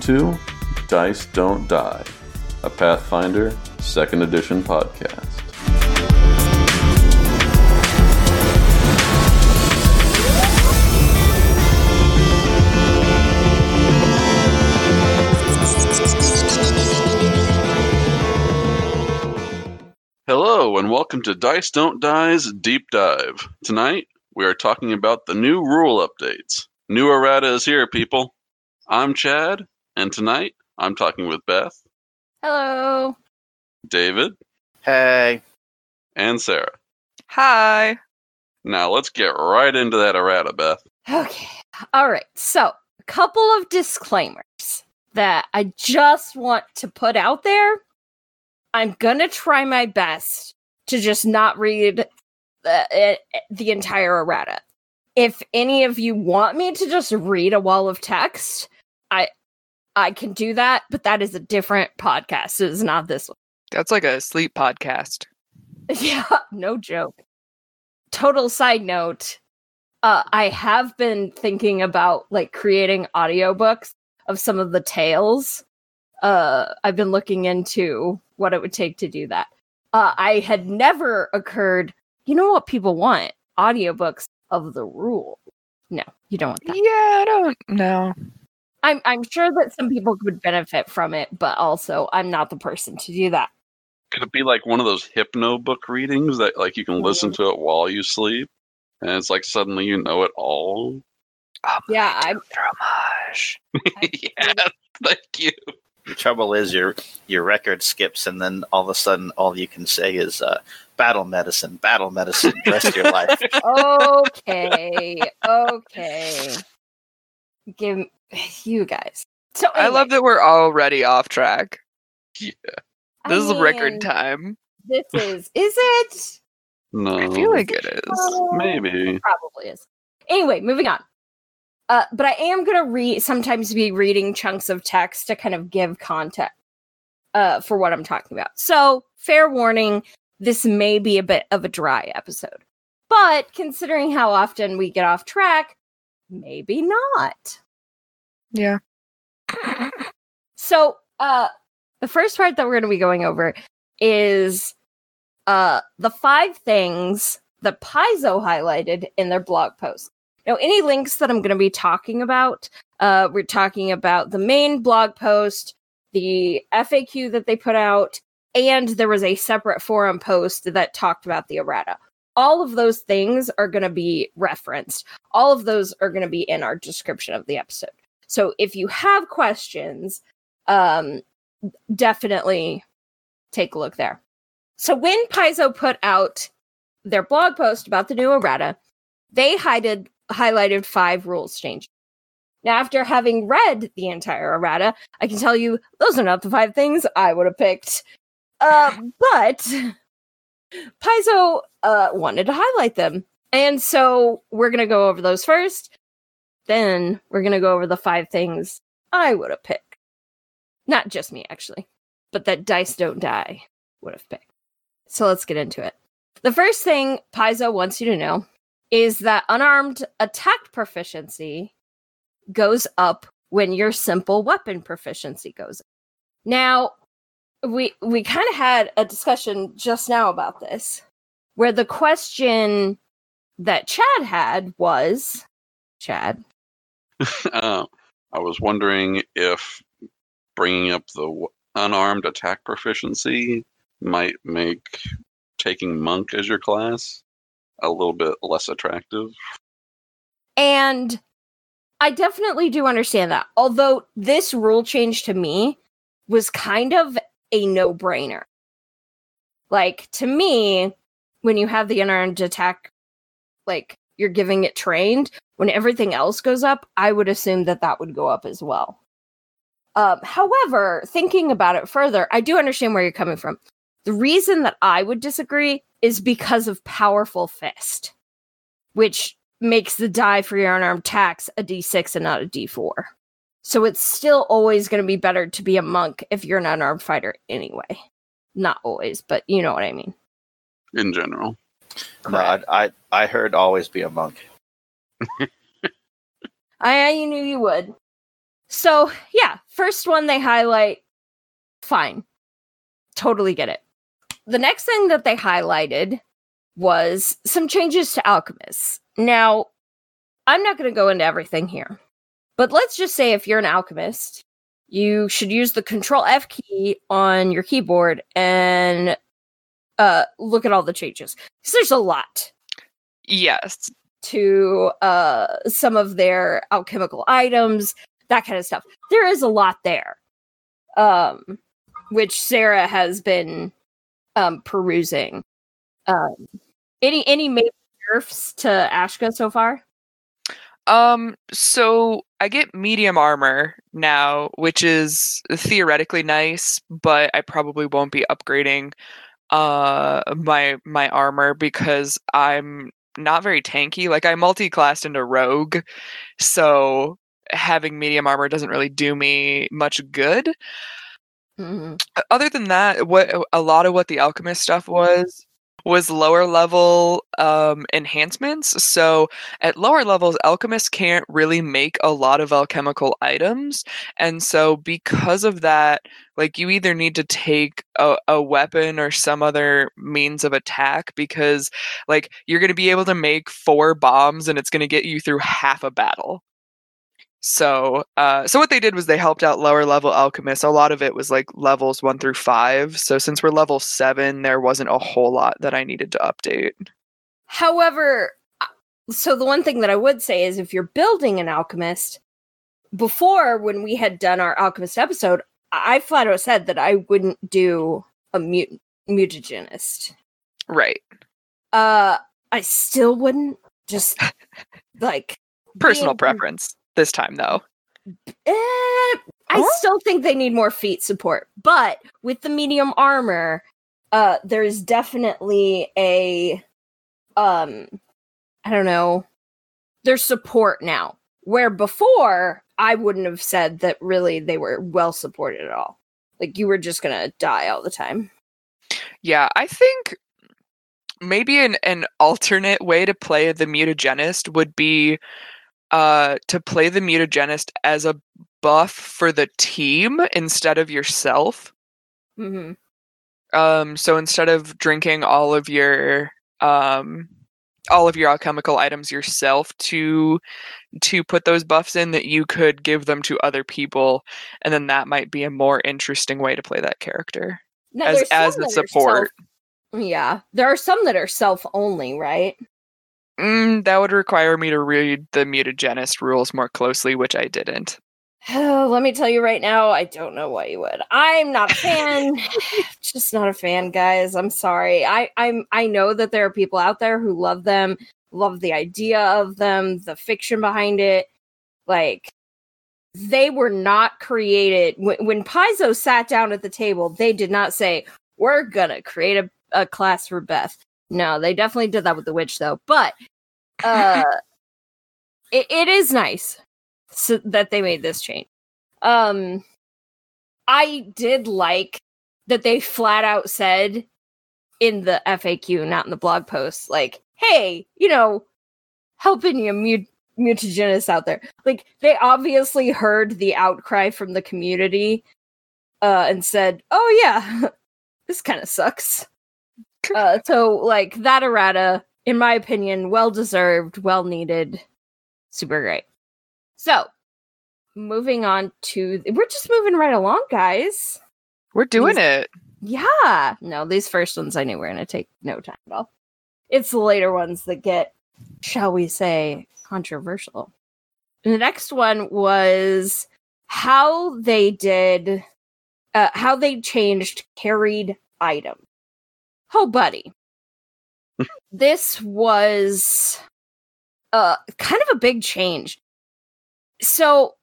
To Dice Don't Die, a Pathfinder 2nd Edition podcast. Hello, and welcome to Dice Don't Die's Deep Dive. Tonight, we are talking about the new rule updates. New errata is here, people. I'm Chad, and tonight I'm talking with Beth, Hello. David, Hey. and Sarah. Hi. Now let's get right into that errata, Beth. Okay. All right. So, a couple of disclaimers that I just want to put out there. I'm going to try my best to just not read the, uh, the entire errata. If any of you want me to just read a wall of text, I I can do that, but that is a different podcast. It is not this one. That's like a sleep podcast. Yeah, no joke. Total side note, uh, I have been thinking about like creating audiobooks of some of the tales. Uh, I've been looking into what it would take to do that. Uh, I had never occurred, you know what people want? Audiobooks of the rule. No, you don't want that. Yeah. I don't know. I'm I'm sure that some people could benefit from it, but also I'm not the person to do that. Could it be like one of those hypno book readings that like you can listen to it while you sleep? And it's like suddenly you know it all. Oh, Yeah, I'm fromage. yeah, thank you. The trouble is your your record skips and then all of a sudden all you can say is uh, battle medicine, battle medicine, the rest your life. okay, okay. Give you guys. So I love that we're already off track. Yeah. This is record time. This is is it? No. I feel like it is. Oh, maybe. probably is. Anyway, moving on. Uh, but I am gonna read sometimes be reading chunks of text to kind of give context uh, for what I'm talking about. So, fair warning, this may be a bit of a dry episode. But considering how often we get off track, maybe not. Yeah. So, uh, the first part that we're going to be going over is uh, the five things that Paizo highlighted in their blog post. Now, any links that I'm going to be talking about, uh, we're talking about the main blog post, the FAQ that they put out, and there was a separate forum post that talked about the errata. All of those things are going to be referenced. All of those are going to be in our description of the episode. So if you have questions, um, definitely take a look there. So when Paizo put out their blog post about the new errata, they highlighted highlighted five rules changes. Now, after having read the entire errata, I can tell you those are not the five things I would have picked. Uh, but Paizo uh, wanted to highlight them. And so we're going to go over those first. Then we're going to go over the five things I would have picked. Not just me, actually, but that Dice Don't Die would have picked. So let's get into it. The first thing Paizo wants you to know is that unarmed attack proficiency goes up when your simple weapon proficiency goes up. Now, we we kind of had a discussion just now about this where the question that Chad had was Chad uh, I was wondering if bringing up the unarmed attack proficiency might make taking monk as your class a little bit less attractive. And I definitely do understand that. Although this rule change to me was kind of a no brainer. Like, to me, when you have the unarmed attack, like, you're giving it trained, when everything else goes up, I would assume that that would go up as well. Um, however, thinking about it further, I do understand where you're coming from. The reason that I would disagree is because of powerful fist, which makes the die for your unarmed attacks a d6 and not a d4. So it's still always going to be better to be a monk if you're an unarmed fighter anyway. Not always, but you know what I mean. In general, No, I, I I heard always be a monk. I, I knew you would. So, yeah, first one they highlight, fine. Totally get it. The next thing that they highlighted was some changes to alchemists. Now, I'm not going to go into everything here, but let's just say if you're an alchemist, you should use the control F key on your keyboard and uh, look at all the changes. Because there's a lot Yes. to uh, some of their alchemical items, that kind of stuff. There is a lot there, um, which Sarah has been um, perusing. Um, any any major nerfs to Ashka so far? Um, so I get medium armor now, which is theoretically nice, but I probably won't be upgrading uh my my armor because I'm not very tanky. Like I multi-classed into rogue, so having medium armor doesn't really do me much good. Mhm. Uh, Other than that, what a lot of what the alchemist stuff was was lower level um enhancements. So at lower levels, alchemists can't really make a lot of alchemical items. And so because of that, like you either need to take a, a weapon or some other means of attack because like you're gonna be able to make four bombs and it's gonna get you through half a battle. So, uh, so what they did was they helped out lower level alchemists. A lot of it was like levels one through five. So since we're level seven, there wasn't a whole lot that I needed to update. However, uh, so the one thing that I would say is if you're building an alchemist, before when we had done our alchemist episode, I flat out said that I wouldn't do a mut- mutagenist. Right. Uh, I still wouldn't. Just like Personal preference this time, though. Eh, I Huh? still think they need more feat support, but with the medium armor, uh, there's definitely a, um, I don't know, there's support now. Where before I wouldn't have said that really they were well supported at all. Like you were just gonna die all the time. Yeah, I think maybe an, an alternate way to play the mutagenist would be uh, to play the mutagenist as a buff for the team instead of yourself. hmm Um, so instead of drinking all of your um, all of your alchemical items yourself to to put those buffs in, that you could give them to other people, and then that might be a more interesting way to play that character Now, as as a support. self- yeah, there are some that are self only, right? Mm, that would require me to read the mutagenist rules more closely, which I didn't. Let me tell you right now, I don't know why you would. I'm not a fan. Just not a fan, guys. I'm sorry. I I'm I know that there are people out there who love them, love the idea of them, the fiction behind it. Like they were not created when, when Paizo sat down at the table. They did not say we're gonna create a, a class for Beth. No, they definitely did that with the witch though. But uh, it, it is nice so that they made this change. Um I did like that they flat out said in the FAQ, not in the blog post, like, hey, you know, helping you mut- mutagenists out there. Like they obviously heard the outcry from the community uh and said, Oh yeah, this kind of sucks. Uh so like that errata, in my opinion, well deserved, well needed, super great. So, moving on to we're just moving right along, guys. We're doing it. Yeah. No, these first ones I knew were going to take no time at all. It's the later ones that get, shall we say, controversial. The next one was how they did, uh, how they changed carried item. Oh, buddy. this was uh, kind of a big change. So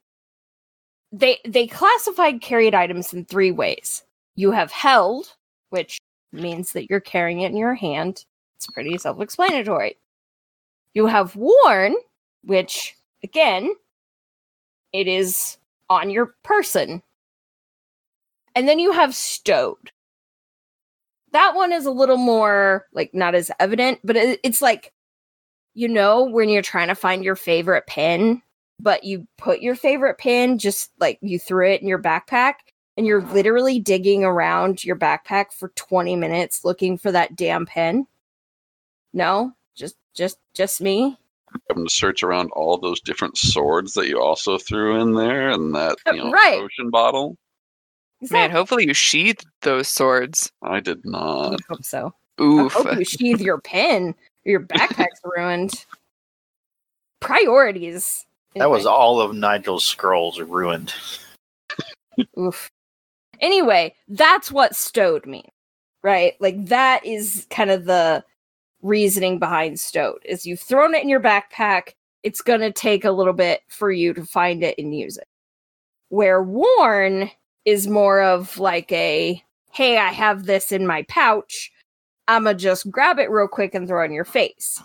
they they classified carried items in three ways you have held, which means that you're carrying it in your hand. It's pretty self explanatory. You have worn, which, again, it is on your person. And then you have stowed. That one is a little more, like, not as evident, but it, it's like, you know, when you're trying to find your favorite pen but you put your favorite pin, just like you threw it in your backpack, and you're literally digging around your backpack for 20 minutes looking for that damn pin? No, just just just me. having to search around all those different swords that you also threw in there and that uh, you know Right. potion bottle. Man, hopefully you sheathed those swords. I did I not. hope so. I Oof. hope you sheathe your pin. Your backpack's ruined. Priorities. That was all of Nigel's scrolls ruined. Oof. Anyway, that's what stowed means, right? Like that is kind of the reasoning behind stowed. Is you've thrown it in your backpack, it's gonna take a little bit for you to find it and use it. Where worn is more of like a hey, I have this in my pouch. I'ma just grab it real quick and throw it in your face.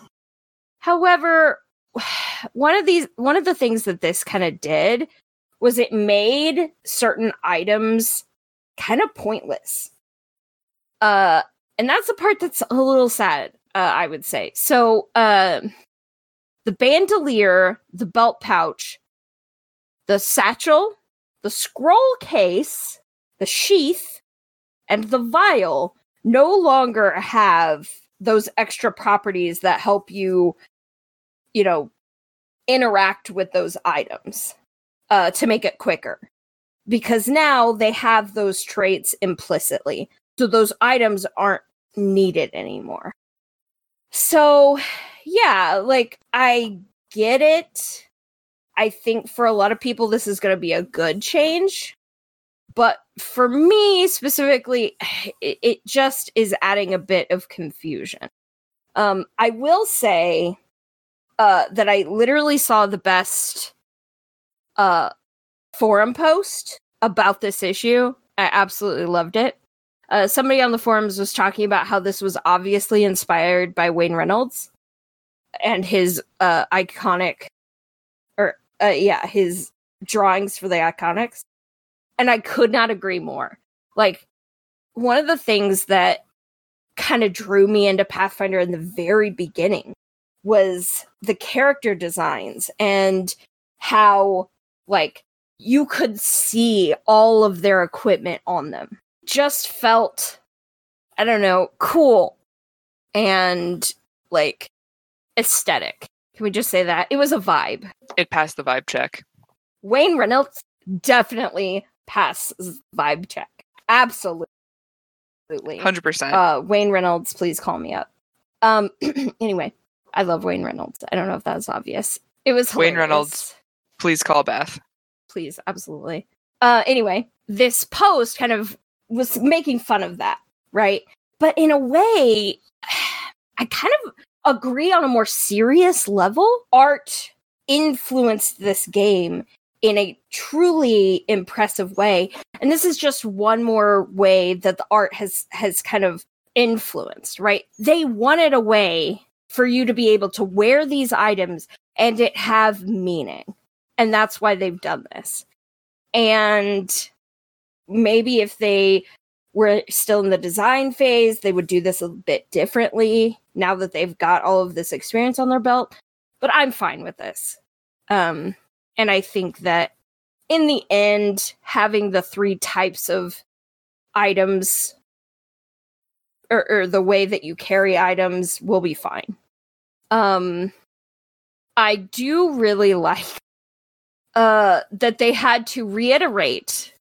However, one of these one of the things that this kind of did was it made certain items kind of pointless. Uh and that's the part that's a little sad, uh, I would say. So uh, the bandolier, the belt pouch, the satchel, the scroll case, the sheath, and the vial no longer have those extra properties that help you, you know, interact with those items uh, to make it quicker. Because now they have those traits implicitly. So those items aren't needed anymore. So, yeah, like I get it. I think for a lot of people, this is going to be a good change. But for me specifically, it, it just is adding a bit of confusion. Um, I will say uh, that I literally saw the best uh, forum post about this issue. I absolutely loved it. Uh, somebody on the forums was talking about how this was obviously inspired by Wayne Reynolds and his uh, iconic, uh, yeah, his drawings for the iconics. And I could not agree more. Like, one of the things that kind of drew me into Pathfinder in the very beginning was the character designs and how, like, you could see all of their equipment on them. Just felt, I don't know, cool and like aesthetic. Can we just say that? It was a vibe. It passed the vibe check. Wayne Reynolds definitely passes vibe check. Absolutely. 100%. Uh, Wayne Reynolds, please call me up. Um, anyway, I love Wayne Reynolds. I don't know if that's obvious. It was Wayne. Reynolds. Please call Beth. please absolutely uh anyway this post kind of was making fun of that right but in a way i kind of agree on a more serious level art influenced this game in a truly impressive way. And this is just one more way that the art has has kind of influenced right? They wanted a way for you to be able to wear these items and it have meaning. And that's why they've done this. And maybe if they were still in the design phase, they would do this a bit differently now that they've got all of this experience on their belt. But I'm fine with this. Um, and I think that in the end, having the three types of items or, or the way that you carry items will be fine. Um, I do really like uh that they had to reiterate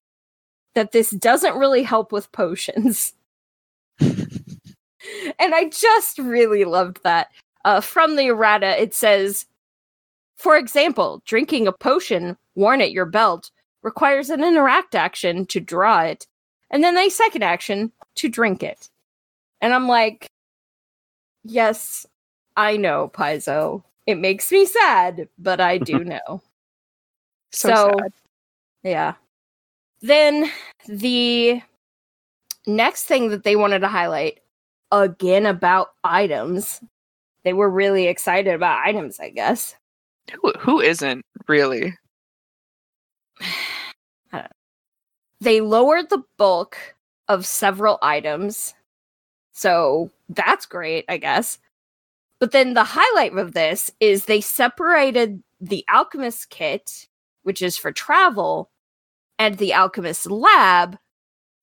that this doesn't really help with potions. and I just really loved that. Uh from the errata it says for example, drinking a potion worn at your belt requires an interact action to draw it and then a second action to drink it. And I'm like yes, I know, Paizo. It makes me sad, but I do know. So, So- sad. Yeah. Then the next thing that they wanted to highlight again about items. They were really excited about items, I guess. Who, who isn't really? They lowered the bulk of several items. So that's great, I guess. But then the highlight of this is they separated the alchemist kit, which is for travel, and the alchemist lab,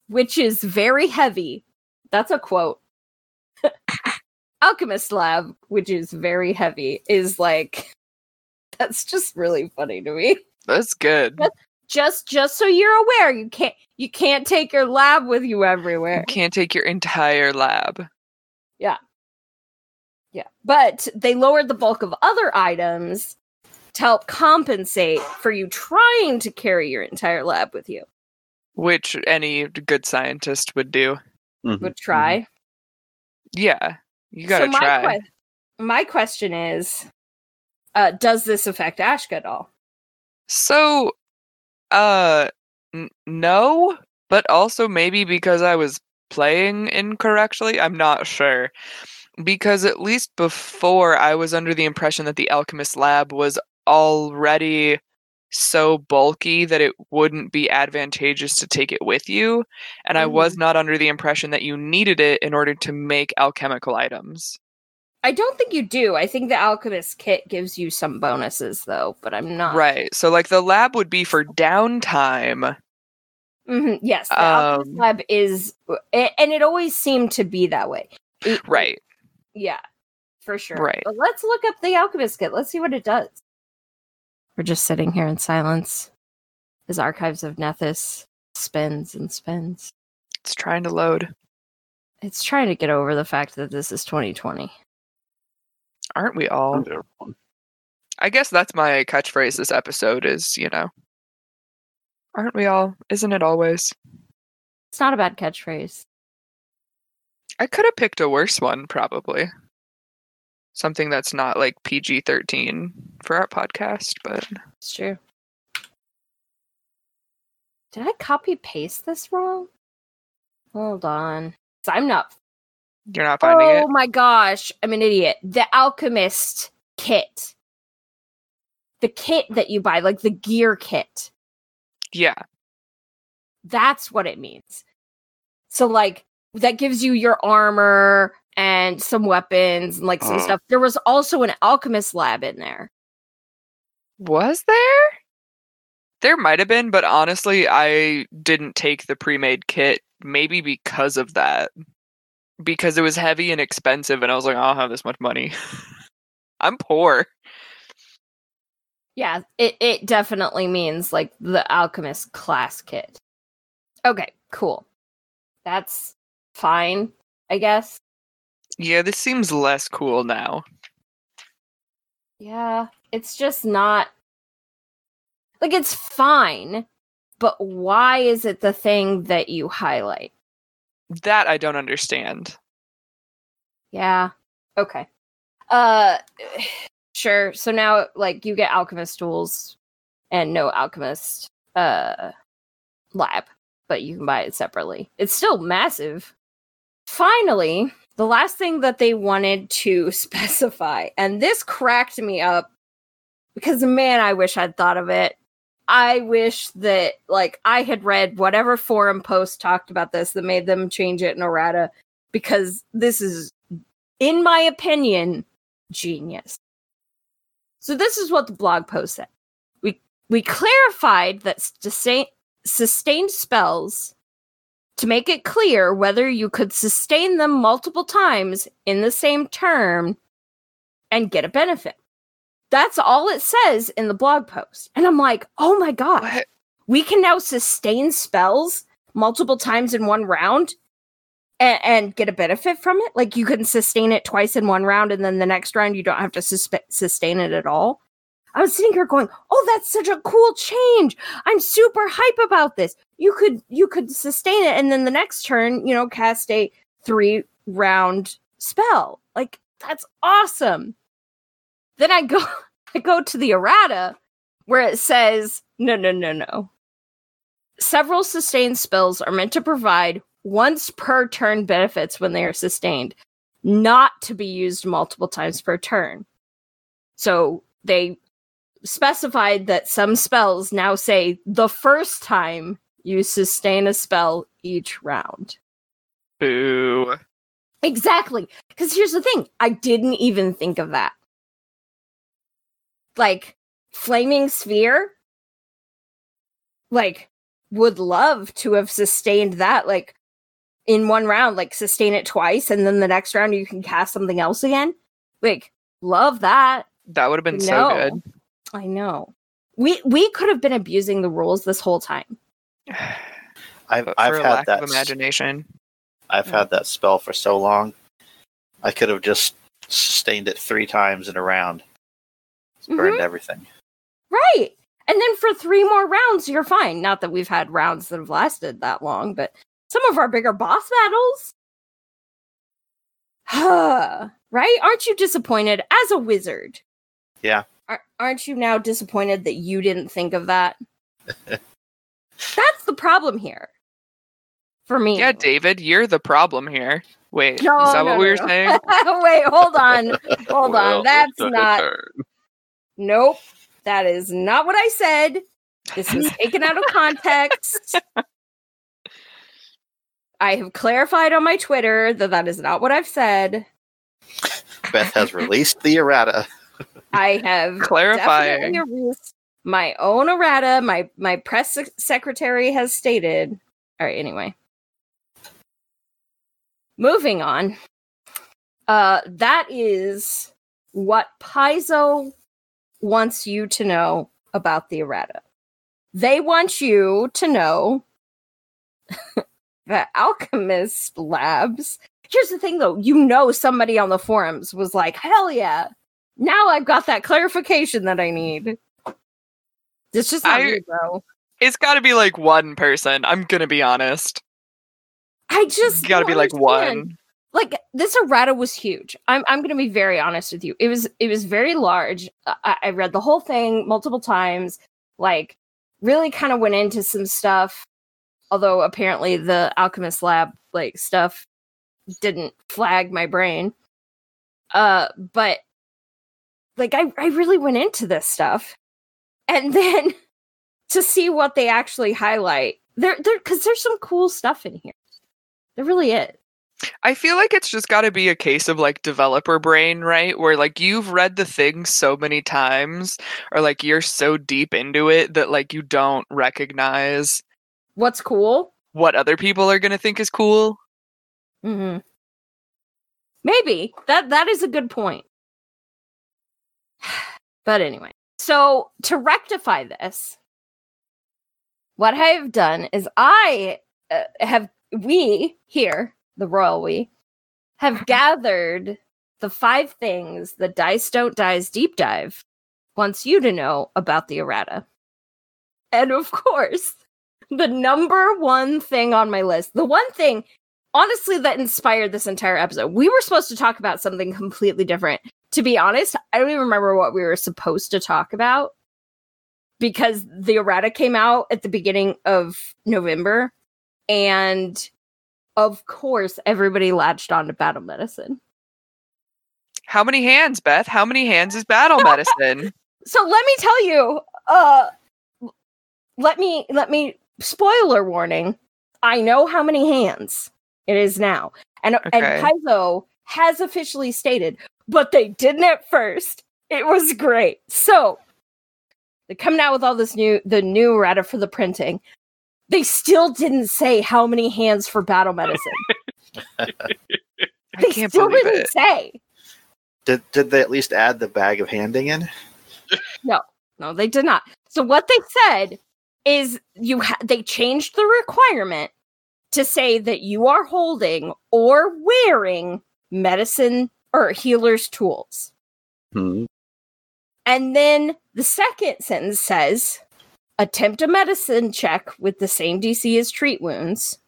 which is very heavy. That's a quote. alchemist lab, which is very heavy, is like that's just really funny to me. That's good. That's- Just just so you're aware, you can't you can't take your lab with you everywhere. You can't take your entire lab. Yeah. Yeah. But they lowered the bulk of other items to help compensate for you trying to carry your entire lab with you. Which any good scientist would do. Mhm, Would try. Yeah. You gotta so my try. que- my question is uh does this affect Ashka at all? So, uh, n- no, but also maybe because I was playing incorrectly. I'm not sure. Because at least before, I was under the impression that the Alchemist Lab was already so bulky that it wouldn't be advantageous to take it with you. And I was not under the impression that you needed it in order to make alchemical items. I don't think you do. I think the alchemist kit gives you some bonuses though, but I'm not Right. So, like, the lab would be for downtime. Mhm, Yes, the alchemist Um, lab is and it always seemed to be that way. It- Right. Yeah, for sure. Right. But let's look up the alchemist kit. Let's see what it does. We're just sitting here in silence as Archives of Nethys spins and spins. It's trying to load. It's trying to get over the fact that this is 2020. Aren't we all? I guess that's my catchphrase this episode is, you know. Aren't we all? Isn't it always? It's not a bad catchphrase. I could have picked a worse one, probably. Something that's not like PG 13 for our podcast, but It's true. Did I copy paste this wrong? Hold on. I'm not you're not finding oh it. my gosh, I'm an idiot. The alchemist kit. The kit that you buy, like the gear kit. Yeah. That's what it means. So like that gives you your armor and some weapons and like some Oh. stuff. There was also an alchemist lab in there. Was there? There might have been, but honestly, I didn't take the pre made kit, maybe because of that. Because it was heavy and expensive, and I was like, I don't have this much money. I'm poor. Yeah, it, it definitely means like the alchemist class kit. Okay, cool. That's fine, I guess. Yeah, this seems less cool now. Yeah, it's just not like it's fine, but why is it the thing that you highlight? That I don't understand. Yeah. Okay. Uh sure. So now like you get alchemist tools and no alchemist uh lab, but you can buy it separately. It's still massive. Finally, the last thing that they wanted to specify, and this cracked me up because man, I wish I'd thought of it. I wish that like I had read whatever forum post talked about this that made them change it in errata because this is in my opinion genius. So this is what the blog post said. We we clarified that sustain, sustained spells to make it clear whether you could sustain them multiple times in the same term and get a benefit. That's all it says in the blog post. And I'm like, "Oh my god. What? We can now sustain spells multiple times in one round and, and get a benefit from it. Like you can sustain it twice in one round, and then the next round you don't have to suspe- sustain it at all. I was sitting here going, "Oh, that's such a cool change! I'm super hype about this. You could you could sustain it, and then the next turn, you know, cast a three round spell. Like that's awesome." Then I go I go to the errata where it says, "No, no, no, no." Several sustained spells are meant to provide once per turn benefits when they are sustained, not to be used multiple times per turn. So they specified that some spells now say the first time you sustain a spell each round. Boo. Exactly. Because here's the thing I didn't even think of that. Like, flaming sphere like would love to have sustained that like in one round like sustain it twice and then the next round you can cast something else again like love that That would have been so good. I know we we could have been abusing the rules this whole time I've But I've for had lack that of imagination. I've had that spell for so long. I could have just sustained it three times in a round. It's burned mm-hmm. everything. right and then for three more rounds you're fine not that we've had rounds that have lasted that long but some of our bigger boss battles right aren't you disappointed as a wizard Yeah. Ar- aren't you now disappointed that you didn't think of that that's the problem here for me Yeah. David, you're the problem here. Wait, No, is that no, what we no, were no. saying? wait hold on hold Well, on that's it took a not turn. Nope. That is not what I said. This was taken out of context. I have clarified on my Twitter that that is not what I've said. Beth has released the errata. I have Clarifying. my own errata. My my press secretary has stated. All right. Anyway, moving on. Uh, that is what Paizo wants you to know about the errata. They want you to know that Alchemist Labs. Here's the thing, though. You know, somebody on the forums was like, "Hell yeah!" Now I've got that clarification that I need. It's just not I- me, bro. It's got to be like one person. I'm gonna be honest. I just Got to be like one. like this errata was huge. I'm I'm gonna be very honest with you. It was it was very large. I, I read the whole thing multiple times. Like really kind of went into some stuff. Although apparently the alchemist lab like stuff didn't flag my brain. Uh, but like I I really went into this stuff, and then to see what they actually highlight there there because there's some cool stuff in here. There really is. I feel like it's just got to be a case of like developer brain, right? Where like you've read the thing so many times, or like you're so deep into it that like you don't recognize What's cool? what other people are gonna think is cool. Mm-hmm. Maybe that that is a good point. But anyway, so to rectify this, what I have done is I uh, have we here, the royal we, have gathered the five things that Dice Don't Dies deep dive wants you to know about the errata. And of course, the number one thing on my list, the one thing honestly that inspired this entire episode. We were supposed to talk about something completely different. To be honest, I don't even remember what we were supposed to talk about because the errata came out at the beginning of November and of course everybody latched on to battle medicine. How many hands, Beth? How many hands is battle medicine? So let me tell you, uh let me let me spoiler warning. I know how many hands it is now. And Okay. and Paizo has officially stated, but they didn't at first. It was great. So they're coming out with all this new the new errata for the printing. They still didn't say how many hands for battle medicine. I they can't still believe didn't it. say. Did did they at least add the bag of handing in? No, no, they did not. So what they said is you ha- they changed the requirement to say that you are holding or wearing medicine or healer's tools. Hmm. And then the second sentence says attempt a medicine check with the same DC as treat wounds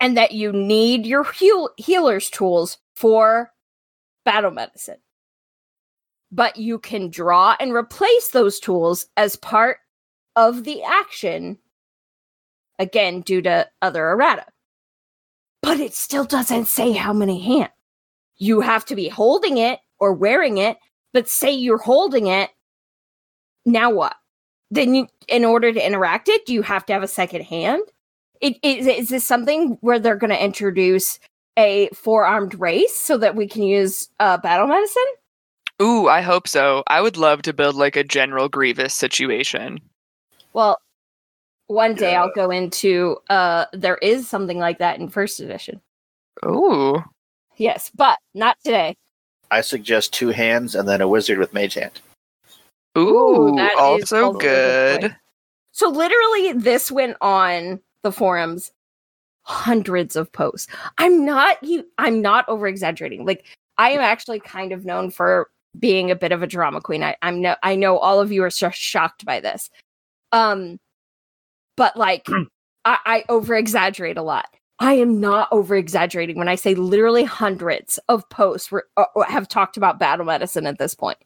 and that you need your heal- healer's tools for battle medicine. But you can draw and replace those tools as part of the action, again, due to other errata. But it still doesn't say how many hands. You have to be holding it or wearing it, but say you're holding it, now what? Then you, in order to interact it, do you have to have a second hand? It, is, is this something where they're going to introduce a four armed race so that we can use uh, battle medicine? Ooh, I hope so. I would love to build like a General Grievous situation. Well, one day Yeah. I'll go into uh there is something like that in first edition. Ooh. Yes, but not today. I suggest two hands and then a wizard with mage hand. Ooh, that is also also good good. So literally this went on the forums hundreds of posts. I'm not you I'm not over exaggerating. Like I am actually kind of known for being a bit of a drama queen. I, I'm no I know all of you are so shocked by this. Um but like I, I over exaggerate a lot. I am not over exaggerating when I say literally hundreds of posts were, uh, have talked about battle medicine at this point.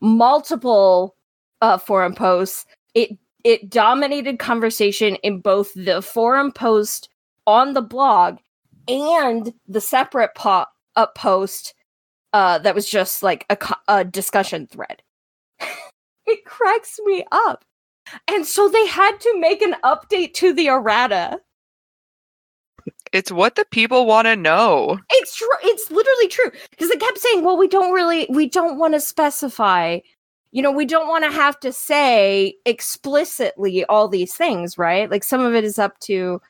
Multiple uh, forum posts. It it dominated conversation in both the forum post on the blog and the separate po- uh, post uh, that was just like a, a discussion thread. it cracks me up. And so they had to make an update to the errata. It's what the people want to know. It's true. It's literally true because it kept saying, "Well, we don't really, we don't want to specify. You know, we don't want to have to say explicitly all these things, right? Like some of it is up to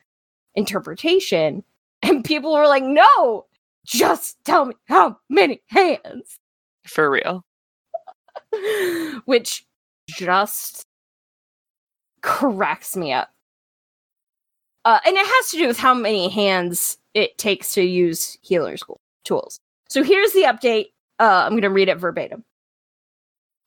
interpretation." And people were like, "No, just tell me how many hands." For real. Which just cracks me up. Uh, and it has to do with how many hands it takes to use healer's go- tools. So here's the update. Uh, I'm going to read it verbatim.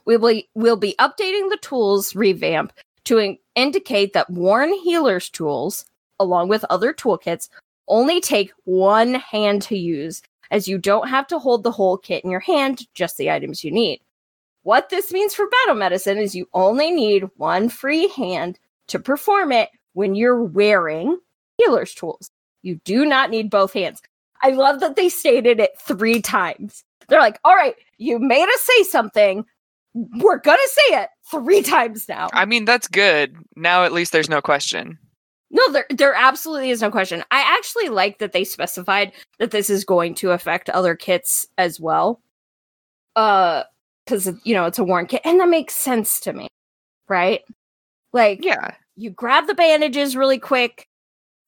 We will we'll be updating the tools revamp to in- indicate that worn healer's tools, along with other toolkits, only take one hand to use, as you don't have to hold the whole kit in your hand, just the items you need. What this means for battle medicine is you only need one free hand to perform it when you're wearing healer's tools. You do not need both hands. I love that they stated it three times. They're like, all right, you made us say something. We're going to say it three times now. I mean, that's good. Now at least there's no question. No, there there absolutely is no question. I actually like that they specified that this is going to affect other kits as well. Uh cuz you know, it's a worn kit and that makes sense to me. Right? Like Yeah. You grab the bandages really quick.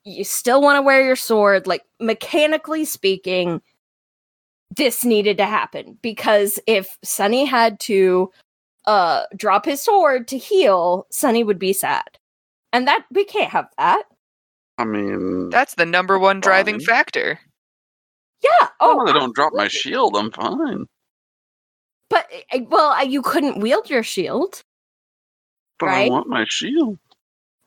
You still want to wear your sword like mechanically speaking this needed to happen because if Sunny had to uh drop his sword to heal, Sunny would be sad. And that we can't have that. I mean, That's the number one driving Fine. factor. Yeah. oh, I don't drop my shield. I'm fine. But uh, well, uh, you couldn't wield your shield, But I want my shield.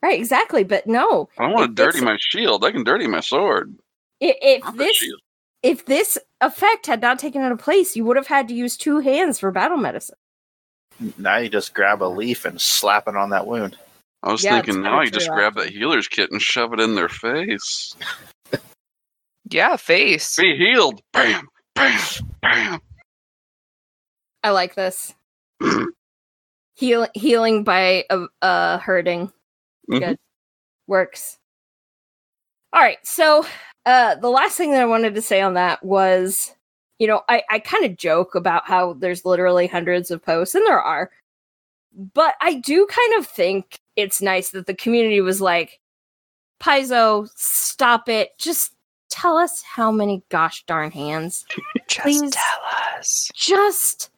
Right? Exactly. But no, I don't want to dirty my shield. I can dirty my sword. i- if this if this effect had not taken into place, you would have had to use two hands for battle medicine. Now you just grab a leaf and slap it on that wound. I was Yeah, thinking now you just grab that healer's kit and shove it in their face. Yeah, face. Be healed. Bam, bam, bam. I like this. Heal healing by uh, uh hurting. Mhm. Good. Works. All right. So uh the last thing that I wanted to say on that was, you know, I, I kind of joke about how there's literally hundreds of posts, and there are. But I do kind of think it's nice that the community was like, Paizo, stop it. Just tell us how many gosh darn hands. Just Please. tell us. Just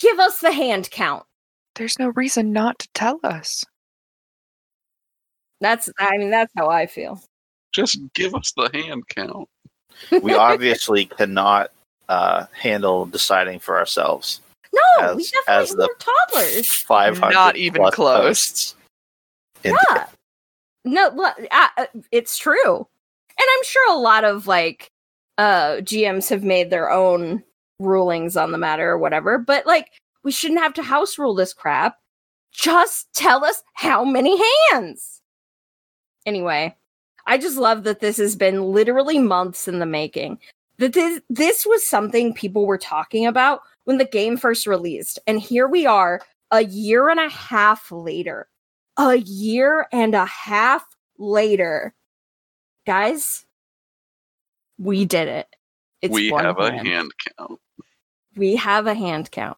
give us the hand count. There's no reason not to tell us. That's I mean, that's how I feel. Just give us the hand count. We obviously cannot uh, handle deciding for ourselves. No, we definitely as the- toddlers. 500 Not even plus close. posts. And Yeah. No, look, uh, uh, it's true. And I'm sure a lot of like uh GMs have made their own rulings on the matter or whatever, but like we shouldn't have to house rule this crap. Just tell us how many hands. Anyway, I just love that this has been literally months in the making. That this this was something people were talking about when the game first released. And here we are a year and a half later a year and a half later, guys, we did it. It's we one have a hand. hand count. we have a hand count.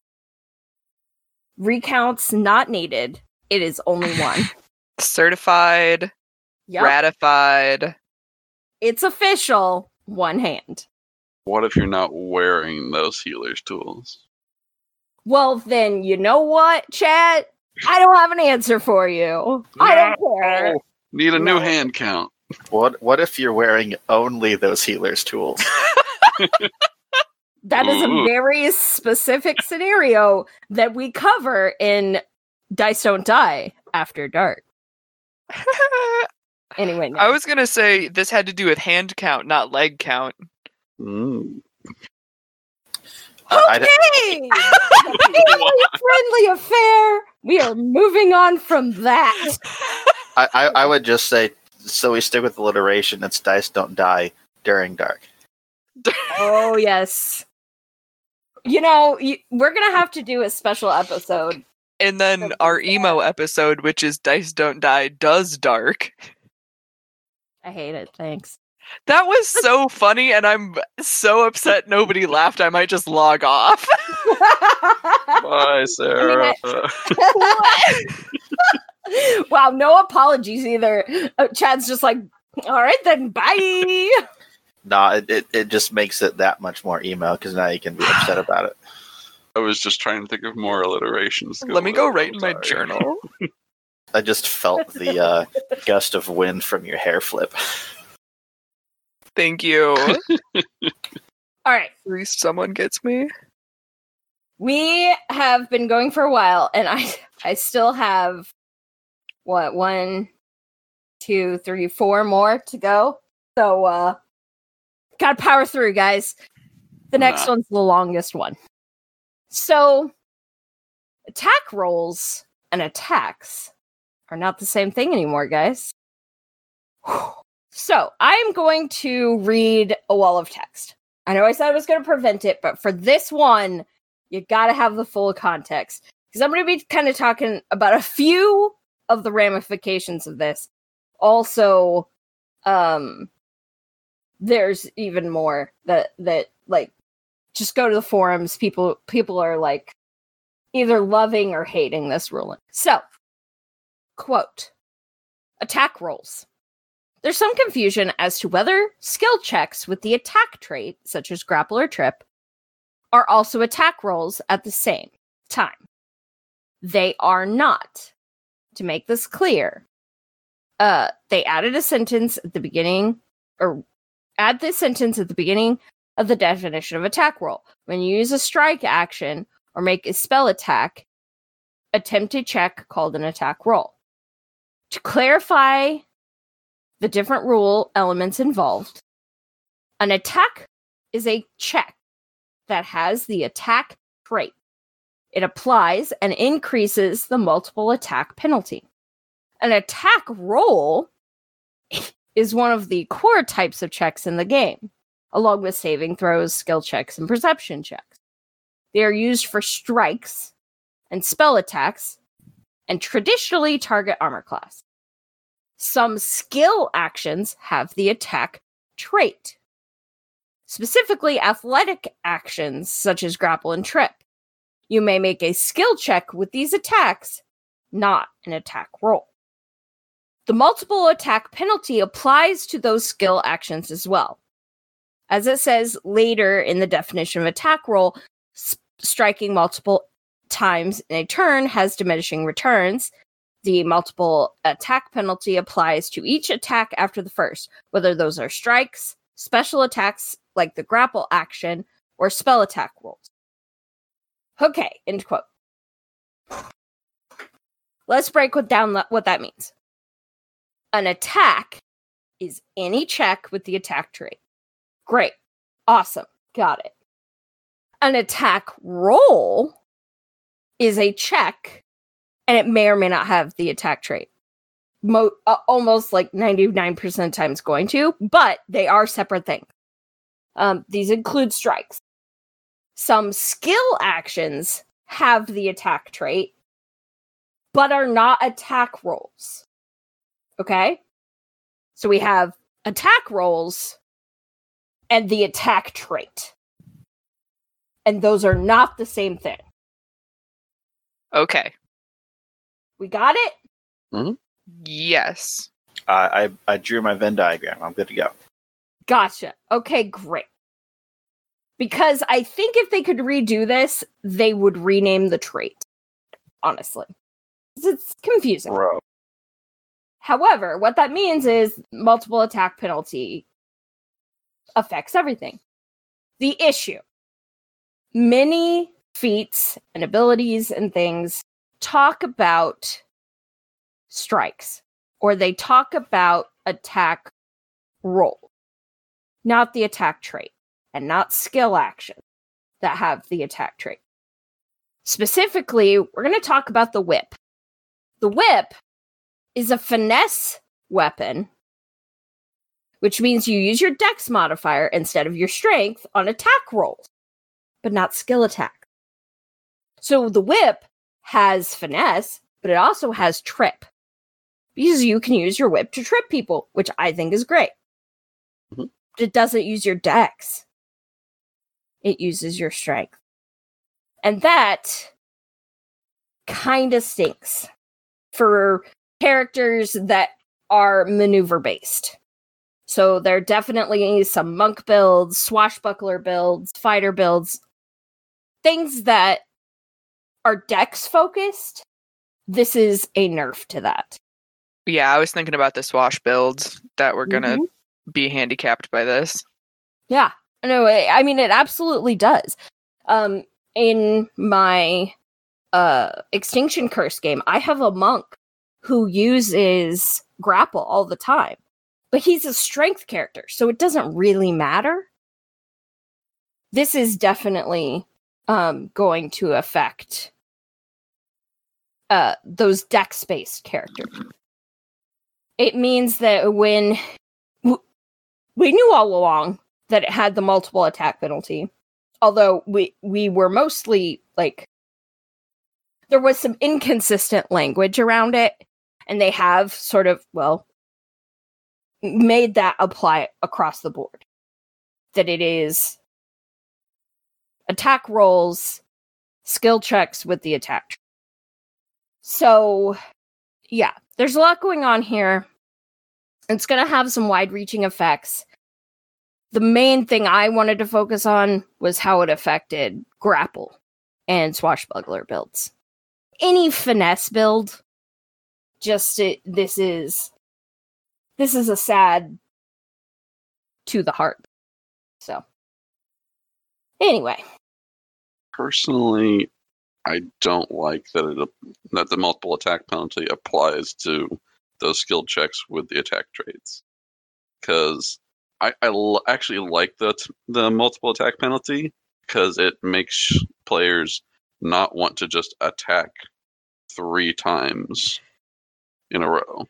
Recounts not needed. It is only one. Certified, Yep. ratified. It's official. One hand. What if you're not wearing those healer's tools? Well, then you know what, Chad? I don't have an answer for you. I don't care. Need a new hand count. What What if you're wearing only those healers' tools? That is a very specific scenario that we cover in Dice Don't Die After Dark. Anyway, no. I was gonna say this had to do with hand count, not leg count. Mm. I d- okay. Friendly affair. We are moving on from that. I, I, I would just say so. We stick with alliteration. It's dice don't die during dark. Oh yes. You know, you, we're gonna have to do a special episode. And then our emo episode, which is Dice Don't Die, does dark. I hate it. Thanks. That was so funny, and I'm so upset nobody laughed. I might just log off. Bye, Sarah. wow, no apologies either. Uh, Chad's just like, all right then, bye. No, it, it, it just makes it that much more emo because now you can be upset about it. I was just trying to think of more alliterations. Let me go write in my journal. I just felt the uh, gust of wind from your hair flip. Thank you. All right. At least someone gets me. We have been going for a while, and I I still have what one, two, three, four more to go. So uh gotta power through, guys. The next Nah. one's the longest one. So attack rolls and attacks are not the same thing anymore, guys. So I am going to read a wall of text. I know I said I was going to prevent it, but for this one, you got to have the full context because I'm going to be kind of talking about a few of the ramifications of this. Also, um, there's even more that that like just go to the forums. People people are like either loving or hating this ruling. So, quote: attack rolls. There's some confusion as to whether skill checks with the attack trait, such as grapple or trip, are also attack rolls at the same time. They are not. To make this clear, uh, they added a sentence at the beginning, or add this sentence at the beginning of the definition of attack roll. When you use a strike action or make a spell attack, attempt a check called an attack roll. To clarify the different rule elements involved, an attack is a check that has the attack trait. It applies and increases the multiple attack penalty. An attack roll is one of the core types of checks in the game, along with saving throws, skill checks, and perception checks. They are used for strikes and spell attacks and traditionally target armor class. Some skill actions have the attack trait. Specifically, athletic actions such as grapple and trip. You may make a skill check with these attacks, not an attack roll. The multiple attack penalty applies to those skill actions as well. As it says later in the definition of attack roll, striking multiple times in a turn has diminishing returns. The multiple attack penalty applies to each attack after the first, whether those are strikes, special attacks like the grapple action, or spell attack rolls. Okay, end quote. Let's break down what that means. An attack is any check with the attack trait. Great. Awesome. Got it. An attack roll is a check and it may or may not have the attack trait. Mo- uh, almost like 99% of times going to, but they are separate things. Um, these include strikes. Some skill actions have the attack trait, but are not attack rolls. Okay? So we have attack rolls and the attack trait. and those are not the same thing. Okay. We got it? Yes. Uh, I I drew my Venn diagram. I'm good to go. Gotcha. Okay, great. Because I think if they could redo this, they would rename the trait. Honestly, It's confusing. Bro. However, what that means is multiple attack penalty affects everything. The issue many feats and abilities and things talk about strikes or they talk about attack roll, not the attack trait, and not skill action that have the attack trait. Specifically, we're going to talk about the whip. The whip is a finesse weapon, which means you use your dex modifier instead of your strength on attack rolls, but not skill attack. So the whip has finesse, but it also has trip because you can use your whip to trip people, which I think is great. Mhm. It doesn't use your dex, it uses your strength. And that kind of stinks for characters that are maneuver based. So there are definitely some monk builds, swashbuckler builds, fighter builds, things that are dex focused. This is a nerf to that. Yeah, I was thinking about the swash builds that were gonna Mhm. be handicapped by this. Yeah. No, I mean it absolutely does. Um in my uh extinction curse game, I have a monk who uses grapple all the time. But he's a strength character, so it doesn't really matter. This is definitely um going to affect uh those dex based characters. It means that when we knew all along that it had the multiple attack penalty. Although we we were mostly like there was some inconsistent language around it and they have sort of well made that apply across the board. That it is attack rolls, skill checks with the attack. So, yeah, there's a lot going on here. It's going to have some wide reaching effects the main thing I wanted to focus on was how it affected grapple and swashbuckler builds. Any finesse build, just it, this is this is a sad to the heart. So anyway, Personally, I don't like that it that the multiple attack penalty applies to those skill checks with the attack traits. Because I, I l- actually like the t- the multiple attack penalty because it makes players not want to just attack three times in a row.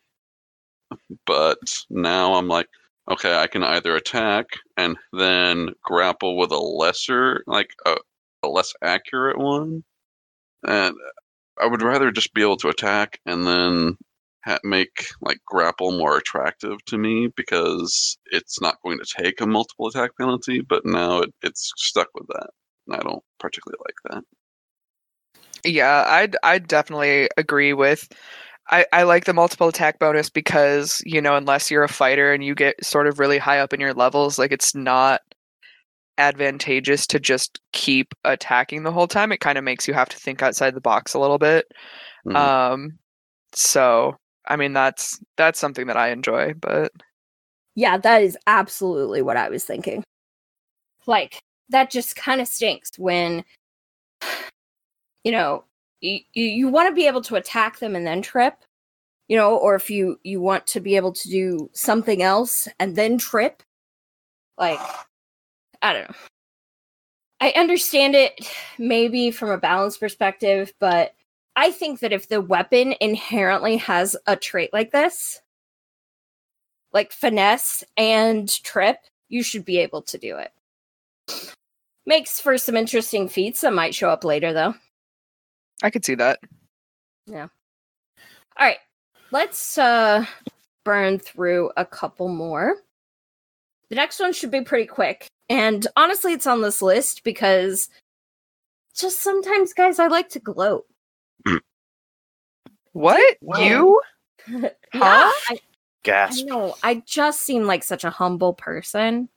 But now I'm like, okay, I can either attack and then grapple with a lesser, like a, a less accurate one, and I would rather just be able to attack and then ha- make like grapple more attractive to me because it's not going to take a multiple attack penalty. But now it, it's stuck with that, and I don't particularly like that. Yeah, I'd I'd definitely agree with I, I like the multiple attack bonus because, you know, unless you're a fighter and you get sort of really high up in your levels, like it's not advantageous to just keep attacking the whole time. It kind of makes you have to think outside the box a little bit. Mhm. Um so I mean that's that's something that I enjoy, but yeah, that is absolutely what I was thinking. Like that just kind of stinks when you know you, you want to be able to attack them and then trip you know or if you you want to be able to do something else and then trip like i don't know. I understand it maybe from a balance perspective but i think that if the weapon inherently has a trait like this like finesse and trip you should be able to do it. Makes for some interesting feats that might show up later though. I could see that. Yeah. All right. Let's uh burn through a couple more. The next one should be pretty quick and honestly it's on this list because just sometimes, guys, I like to gloat. What? Wow. You? yeah, Huh? I, I Gasp. know. I just seem like such a humble person.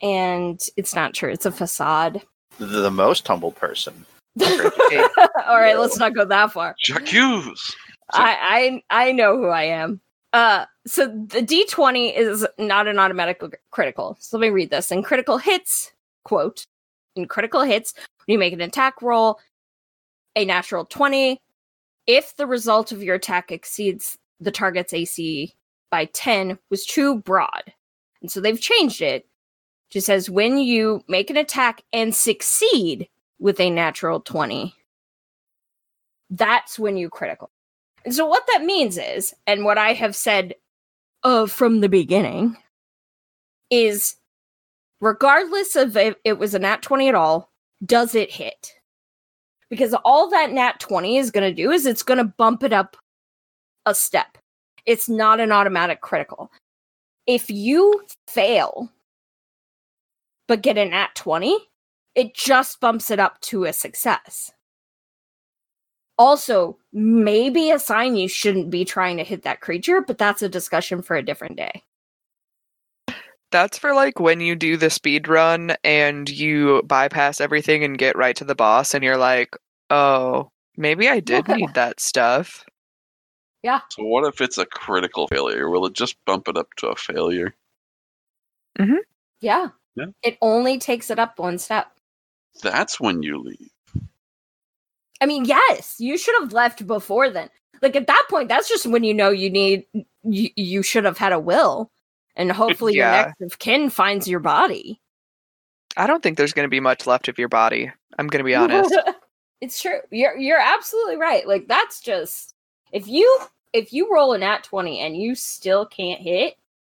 And it's not true. It's a facade. The, the most humble person. All right, let's not go that far. J'accuse. I, I I know who I am. Uh, so the D20 is not an automatic critical. So let me read this. In critical hits, quote, in critical hits, you make an attack roll, a natural 20, if the result of your attack exceeds the target's AC by 10, was too broad. And so they've changed it. Just says when you make an attack and succeed with a natural 20, that's when you critical. So what that means is, and what I have said uh, from the beginning, is regardless of if it was a nat 20 at all, does it hit? Because all that nat 20 is going to do is it's going to bump it up a step. It's not an automatic critical. If you fail but get an nat 20, it just bumps it up to a success also maybe a sign you shouldn't be trying to hit that creature, but that's a discussion for a different day. That's for like when you do the speed run and you bypass everything and get right to the boss and you're like, oh, maybe I did need that stuff. Yeah. So what if it's a critical failure? Will it just bump it up to a failure? Mm-hmm. Yeah. Yeah. It only takes it up one step. That's when you leave. I mean, yes, you should have left before then. Like at that point, that's just when you know you need you, you should have had a will. And hopefully Yeah. your next of kin finds your body. I don't think there's going to be much left of your body. I'm going to be honest. it's true. You're you're absolutely right. Like that's just if you if you roll a nat 20 and you still can't hit,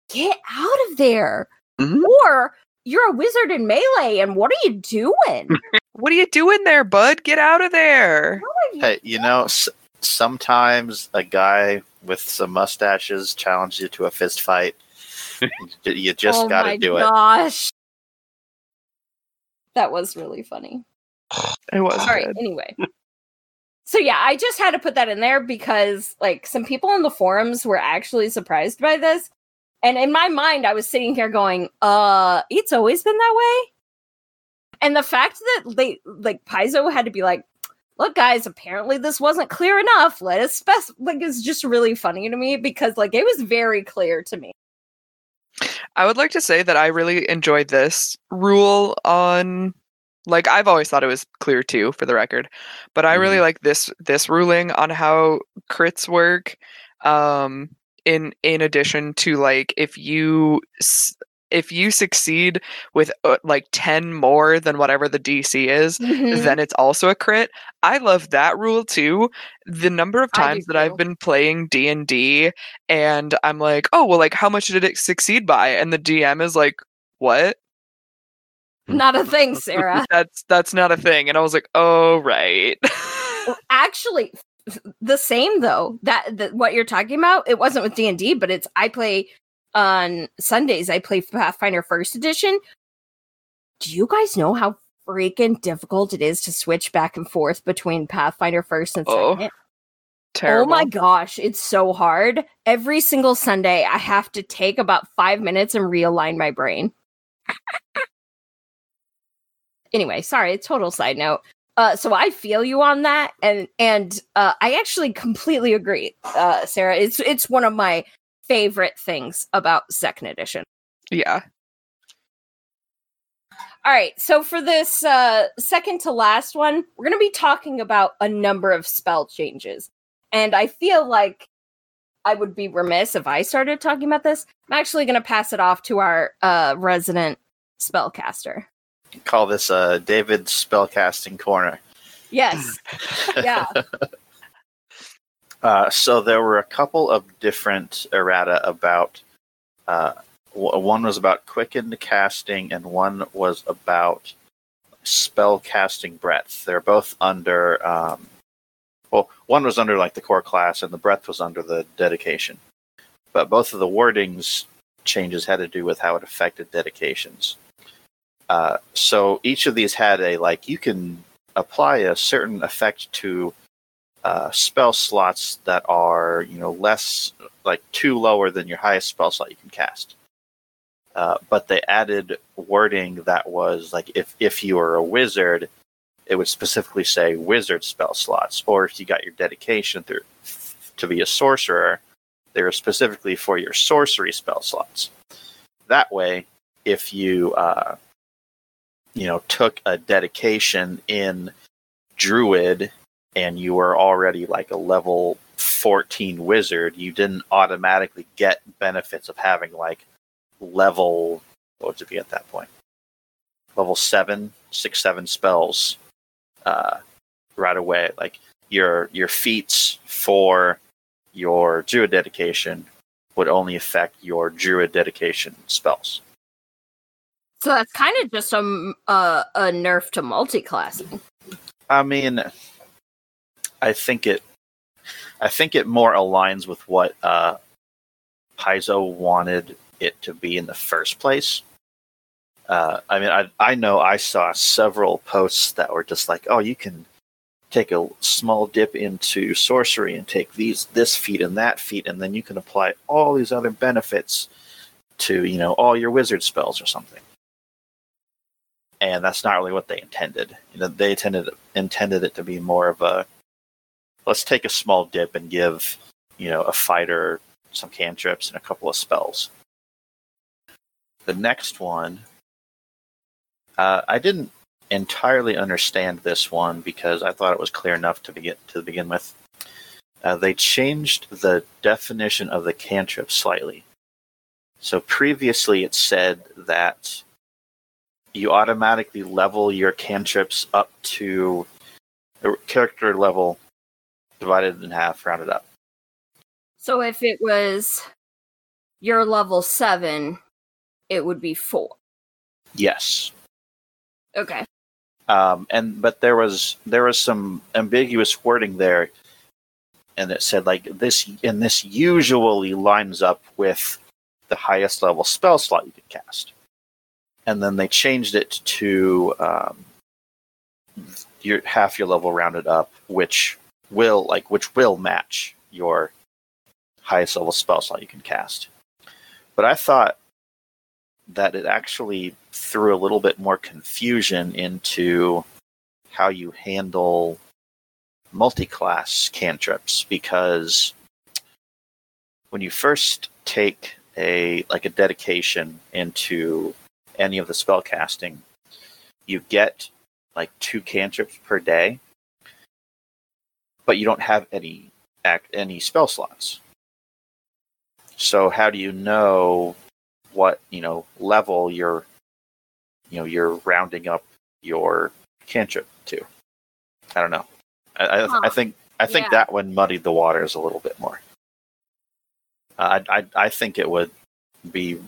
get out of there. Mhm. Or you're a wizard in melee and what are you doing? what are you doing there, bud? Get out of there. Hey, you know, s- sometimes a guy with some mustaches challenges you to a fist fight. You- you just oh got to do it. Oh my gosh. That was really funny. It was All right, good. anyway. So yeah, I just had to put that in there because like some people in the forums were actually surprised by this. And in my mind, I was sitting here going, uh, it's always been that way. And the fact that they like Paizo had to be like, look, guys, apparently this wasn't clear enough. Let us spec like it's just really funny to me because like it was very clear to me. I would like to say that I really enjoyed this rule on like I've always thought it was clear too for the record, but I really like this this ruling on how crits work um in in addition to like if you s- if you succeed with uh, like 10 more than whatever the DC is, Mm-hmm. then it's also a crit. I love that rule too. The number of times that I've been playing D&D and I'm like, "Oh, well like how much did it succeed by?" And the DM is like, "What? Not a thing, Sarah. That's that's not a thing." And I was like, "Oh, right." actually the same though that, that what you're talking about it wasn't with d&d but it's i play on sundays i play pathfinder first edition. Do you guys know how freaking difficult it is to switch back and forth between pathfinder first and Oh, second? Terrible. oh my gosh it's so hard. Every single sunday i have to take about five minutes and realign my brain. Anyway sorry total side note. Uh, so I feel you on that, and and uh, I actually completely agree, uh, Sarah. It's it's one of my favorite things about second edition. Yeah. All right, so for this uh, second to last one, we're going to be talking about a number of spell changes, and I feel like I would be remiss if I started talking about this. I'm actually going to pass it off to our uh, resident spellcaster. Call this uh, David's spellcasting corner. Yes, yeah. Uh, so there were a couple of different errata about. Uh, w- one was about quickened casting, and one was about spell casting breadth. They're both under. Um, well, one was under like the core class, and the breadth was under the dedication. But both of the wordings changes had to do with how it affected dedications. Uh, so each of these had a like you can apply a certain effect to uh, spell slots that are you know less like two lower than your highest spell slot you can cast. Uh, but they added wording that was like if if you were a wizard, it would specifically say wizard spell slots, or if you got your dedication through to be a sorcerer, they were specifically for your sorcery spell slots. That way, if you uh, you know took a dedication in druid and you were already like a level 14 wizard, you didn't automatically get benefits of having like level what would it be at that point? Level seven, six, seven spells uh, right away. Like your your feats for your druid dedication would only affect your druid dedication spells. So that's kind of just a a, a nerf to multi-classing. I mean, I think it, I think it more aligns with what uh, Paizo wanted it to be in the first place. Uh, I mean, I I know I saw several posts that were just like, oh, you can take a small dip into sorcery and take these this feat and that feat, and then you can apply all these other benefits to you know all your wizard spells or something. And that's not really what they intended. You know, they intended intended it to be more of a let's take a small dip and give you know a fighter some cantrips and a couple of spells. The next one, uh, I didn't entirely understand this one because I thought it was clear enough to begin to begin with. Uh, they changed the definition of the cantrip slightly. So previously it said that you automatically level your cantrips up to the character level divided in half, rounded up. So if it was your level seven, it would be four. Yes. Okay. Um, and but there was there was some ambiguous wording there, and it said like this, and this usually lines up with the highest level spell slot you could cast. And then they changed it to um, your half your level rounded up, which will like which will match your highest level spell slot you can cast. But I thought that it actually threw a little bit more confusion into how you handle multi-class cantrips because when you first take a like a dedication into any of the spell casting you get like two cantrips per day but you don't have any act any spell slots so how do you know what you know level you're you know you're rounding up your cantrip to. I don't know. I I, Huh. I think I think Yeah. that one muddied the waters a little bit more. Uh, I I I think it would be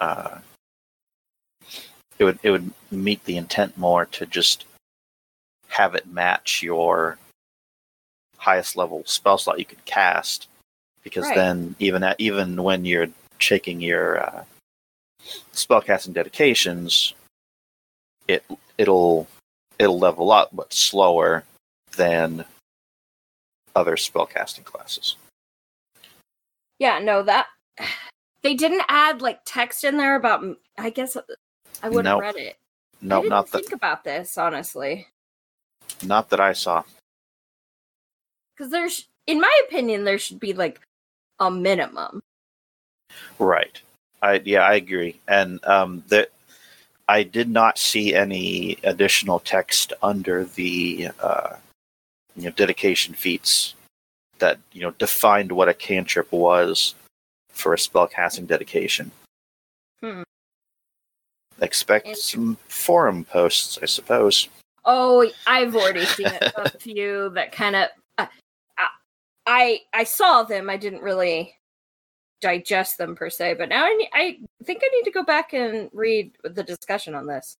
uh, it would it would meet the intent more to just have it match your highest level spell slot you could cast because Right. then even at, even when you're checking your uh, spellcasting dedications, it it'll it'll level up, but slower than other spellcasting classes. Yeah, no, that they didn't add like text in there about. I guess I would have Nope. read it. No, didn't not that think about this honestly, not that I saw. Because there's, in my opinion, there should be like a minimum. Right. I yeah, I agree. And um that I did not see any additional text under the uh you know dedication feats that you know defined what a cantrip was for a spellcasting dedication. Hmm. Expect Interesting. some forum posts, I suppose. Oh, I've already seen a few that kind of. Uh, I I saw them. I didn't really digest them per se, but now I ne- I think I need to go back and read the discussion on this.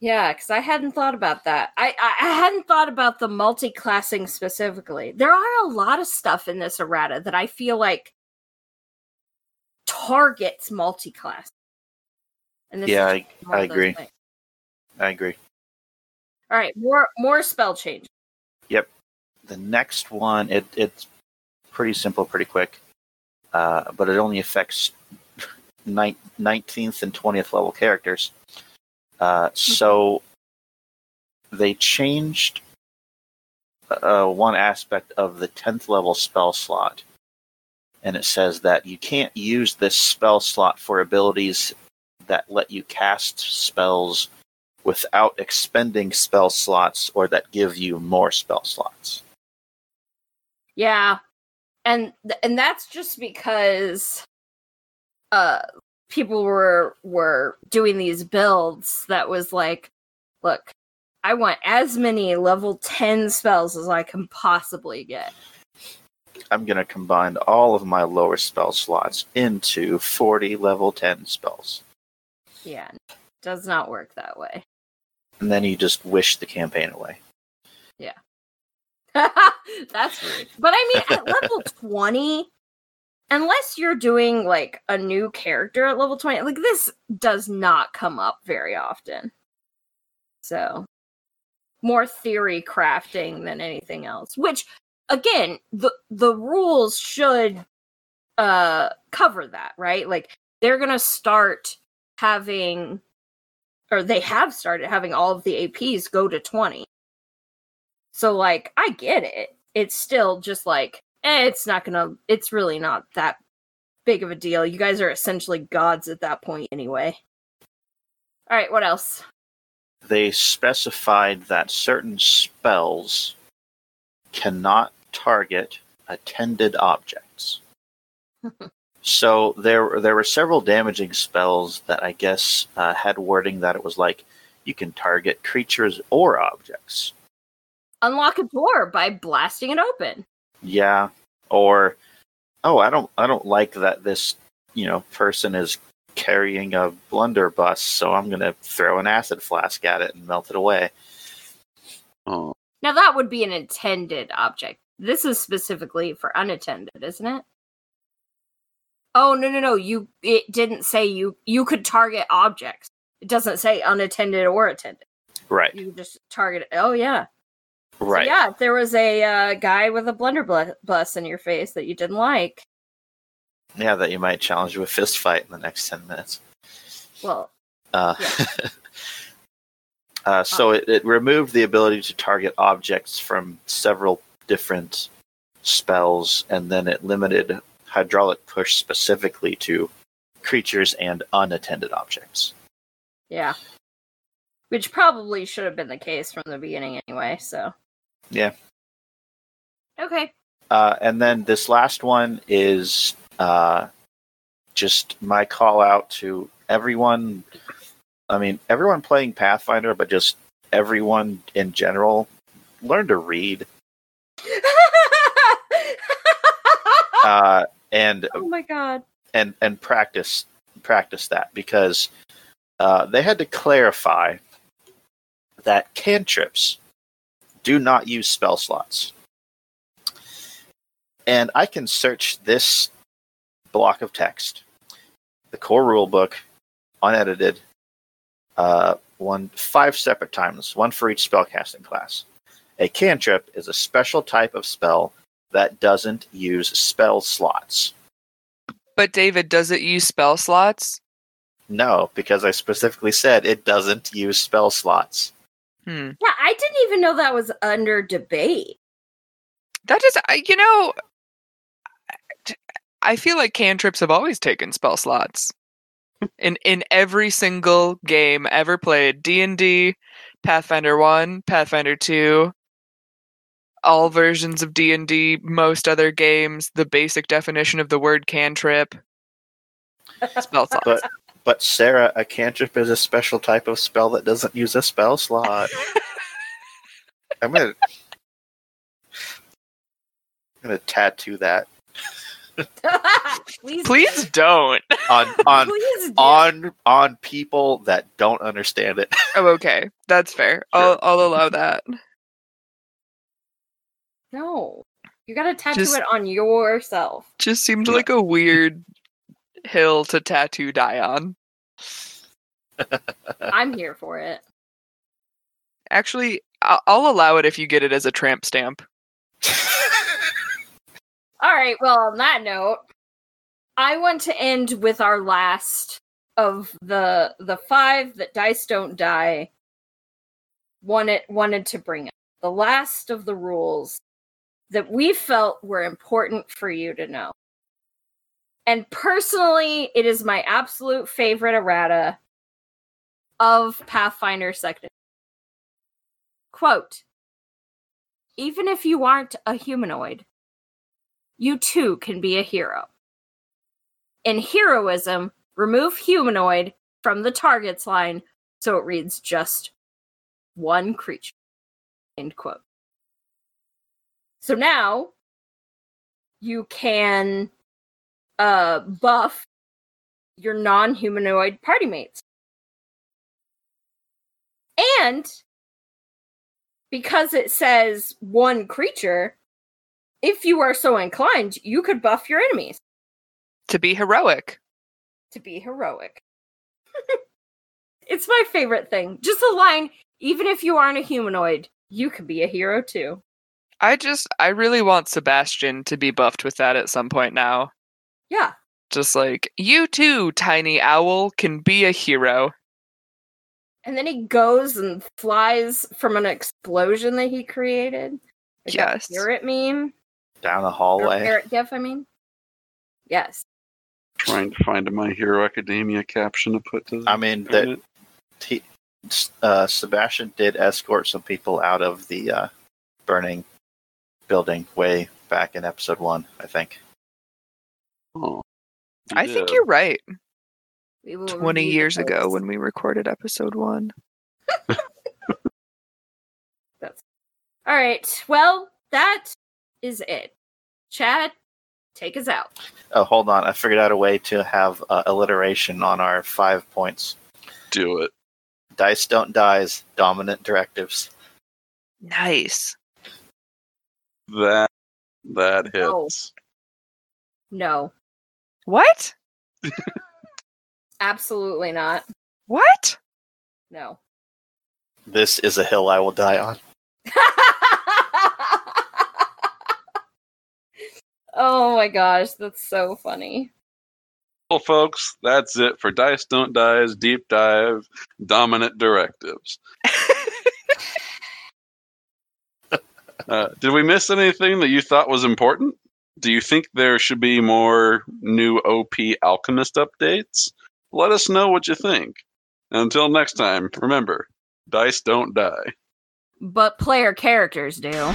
Yeah, because I hadn't thought about that. I, I I hadn't thought about the multi-classing specifically. There are a lot of stuff in this errata that I feel like targets multi-class. And this Yeah, I, I agree. things. I agree. All right, more more spell change. The next one, it, it's pretty simple, pretty quick, uh, but it only affects nine- 19th and 20th level characters. Uh, so they changed uh, one aspect of the 10th level spell slot. And it says that you can't use this spell slot for abilities that let you cast spells without expending spell slots or that give you more spell slots. Yeah. And th- and that's just because uh people were were doing these builds that was like, look, I want as many level 10 spells as I can possibly get. I'm going to combine all of my lower spell slots into 40 level 10 spells. Yeah. Does not work that way. And then you just wish the campaign away. That's rude. But I mean, at level 20, unless you're doing like a new character at level 20, like this does not come up very often. So, more theory crafting than anything else, which again, the the rules should uh cover that, right? Like they're going to start having or they have started having all of the APs go to 20. So like I get it. It's still just like eh, it's not gonna it's really not that big of a deal. You guys are essentially gods at that point anyway. Alright, what else? They specified that certain spells cannot target attended objects. so there, there were several damaging spells that I guess uh, had wording that it was like you can target creatures or objects. Unlock a door by blasting it open. Yeah, or oh, I don't, I don't like that this you know person is carrying a blunderbuss, so I'm gonna throw an acid flask at it and melt it away. Oh, Now that would be an attended object. This is specifically for unattended, isn't it? Oh no no no! You it didn't say you you could target objects. It doesn't say unattended or attended. Right, You just target. Oh yeah, So, right. yeah, if there was a uh, guy with a blunderbuss in your face that you didn't like, Yeah, that you might challenge with fist fight in the next ten minutes. well, Uh, uh, so it, it removed the ability to target objects from several different spells, and then it limited hydraulic push specifically to creatures and unattended objects. yeah. Which probably should have been the case from the beginning anyway, so. Yeah. Okay. Uh, and then this last one is uh, just my call out to everyone. I mean, everyone playing Pathfinder, but just everyone in general. Learn to read uh, and oh my god. and and practice practice that because uh, they had to clarify that cantrips do not use spell slots. And I can search this block of text, the core rule book, unedited, uh, one five separate times, one for each spellcasting class. A cantrip is a special type of spell that doesn't use spell slots. But David, does it use spell slots? No, because I specifically said it doesn't use spell slots. Hmm. Yeah, I didn't even know that was under debate. That is, you know, I feel like cantrips have always taken spell slots. In in every single game ever played, D and D, Pathfinder One, Pathfinder Two, all versions of D and D, most other games, the basic definition of the word cantrip, spell slots. But but Sarah, a cantrip is a special type of spell that doesn't use a spell slot. I'm gonna I'm gonna tattoo that please, Please don't. on on please do. on on people that don't understand it. Oh, okay, that's fair. I'll I'll allow that. No, you gotta tattoo Just- it on yourself. Just seemed No. like a weird hill to tattoo die on. I'm here for it. Actually, I- I'll allow it if you get it as a tramp stamp. All right. Well, on that note, I want to end with our last of the the five that dice don't die wanted wanted to bring up. The last of the rules that we felt were important for you to know. And personally, it is my absolute favorite errata of Pathfinder Second. Quote Even if you aren't a humanoid, you too can be a hero. In heroism, remove humanoid from the target's line so it reads just one creature. End quote. So now you can uh, buff your non humanoid party mates. And because it says one creature, if you are so inclined, you could buff your enemies To be heroic. to be heroic. it's my favorite thing. Just a line, even if you aren't a humanoid, you could be a hero too. I just, I really want Sebastian to be buffed with that at some point now. Yeah. Just like, you too, tiny owl, can be a hero. And then he goes and flies from an explosion that he created. Like that Yes. Parrot meme. Down a Or hallway. parrot gif, I mean. Yes. Trying to find a My Hero Academia caption to put to. I mean, that it. he, uh, Sebastian did escort some people out of the uh, burning building way back in episode one, I think. Oh, he I think you're right. We will 20 years ago when we recorded episode one. That's... All right. Well, that is it. Chad, take us out. Oh, hold on. I figured out a way to have uh, alliteration on our five points. do it. Dice don't dies, dominant directives. Nice. That that hits. No, What? absolutely not. What? No. This is a hill I will die on. oh my gosh, that's so funny. Well, folks, that's it for Dice Don't Die's deep dive dominant directives. Uh, did we miss anything that you thought was important? Do you think there should be more new OP Alchemist updates? Let us know what you think. Until next time, remember, dice don't die. But player characters do.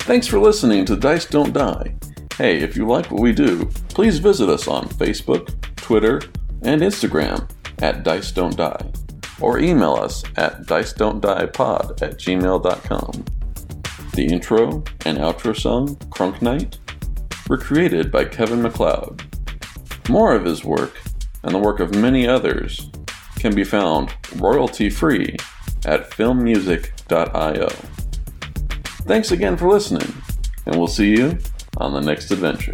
Thanks for listening to Dice Don't Die. Hey, if you like what we do, please visit us on Facebook, Twitter, and Instagram at Dice Don't Die, or email us at dice don't die pod at gmail.com. The intro and outro song, Crunk Knight, were created by Kevin MacLeod. More of his work, and the work of many others, can be found royalty free at filmmusic.io. Thanks again for listening, and we'll see you on the next adventure.